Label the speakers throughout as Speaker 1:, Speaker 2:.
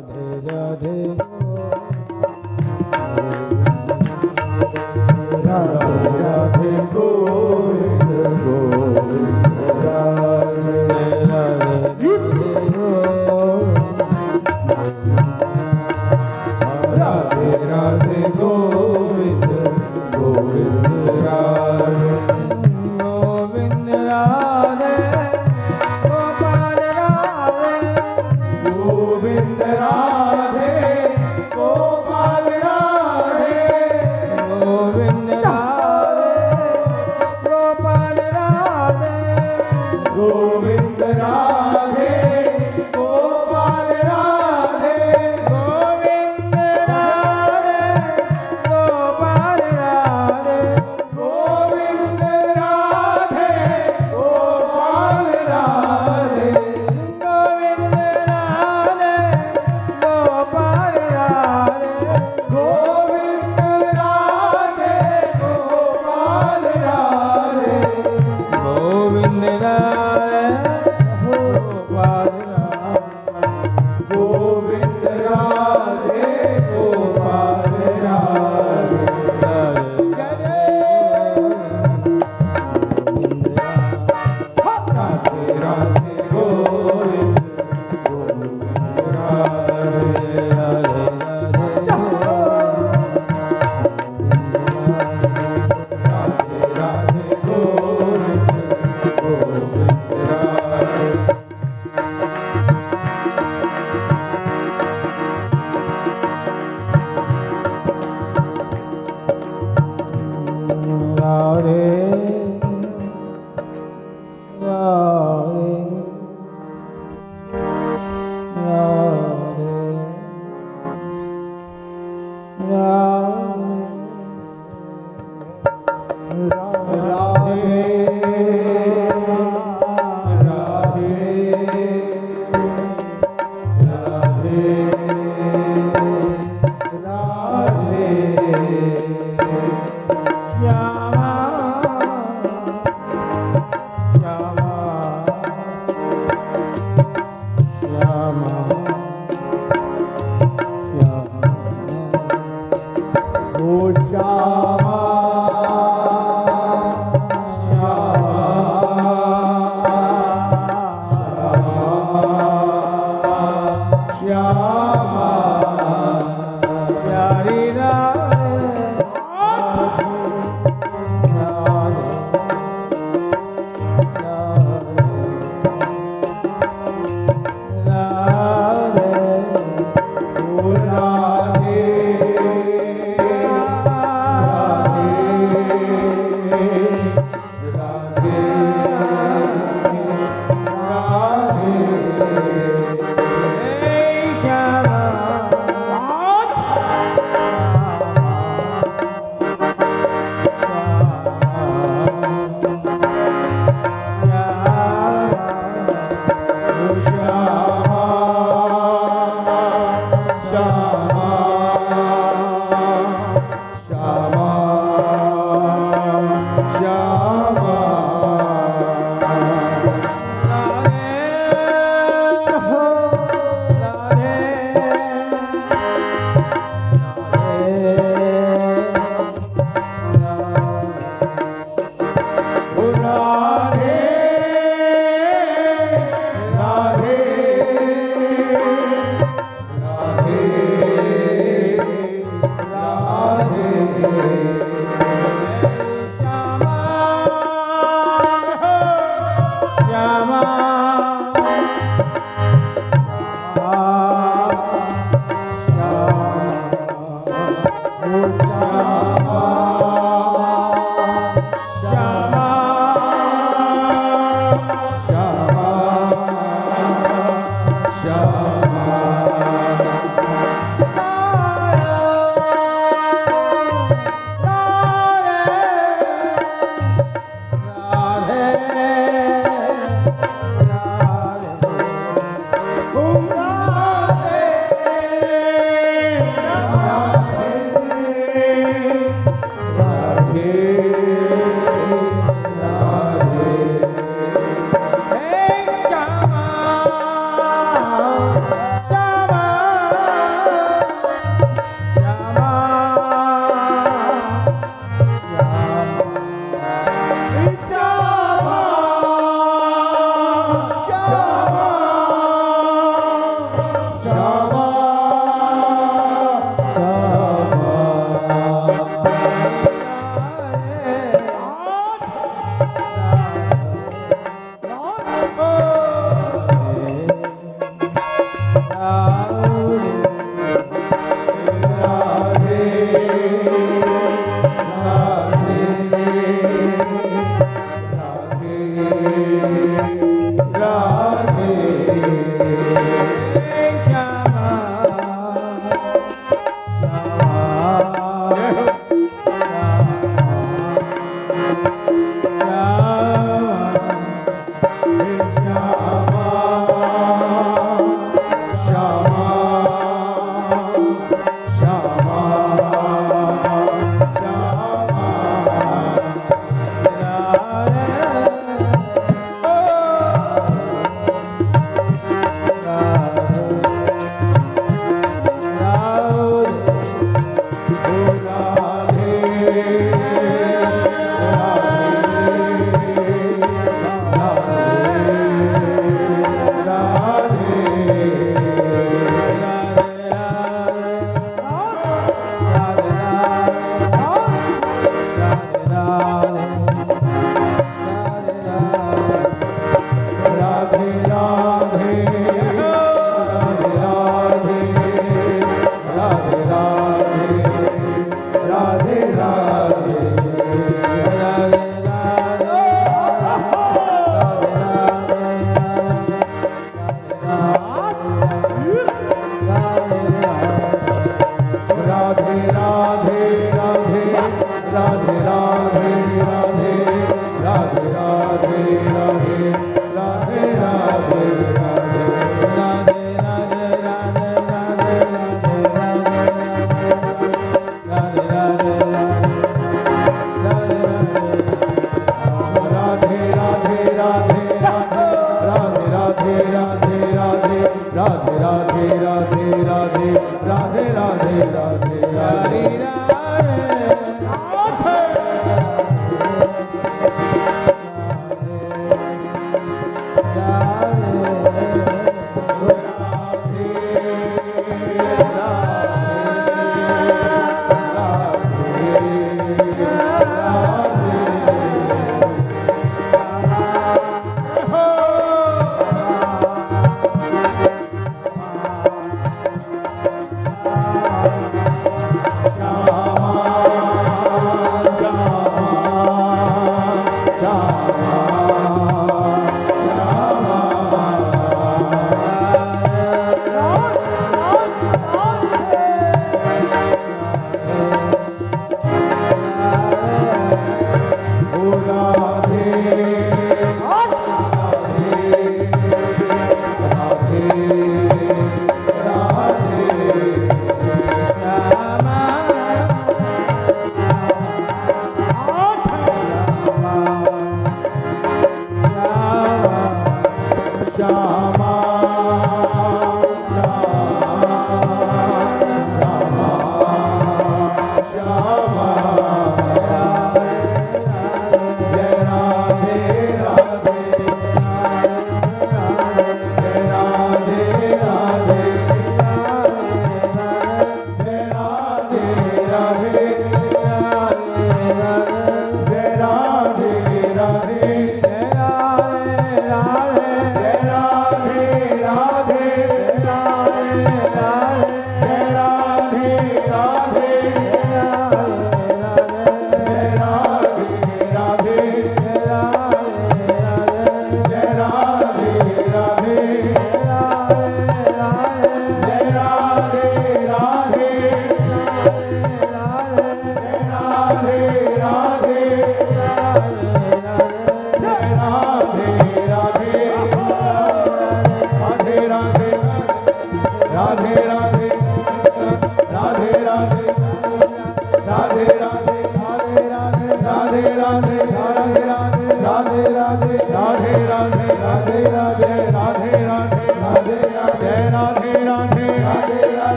Speaker 1: Hey, Shama.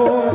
Speaker 1: Oh.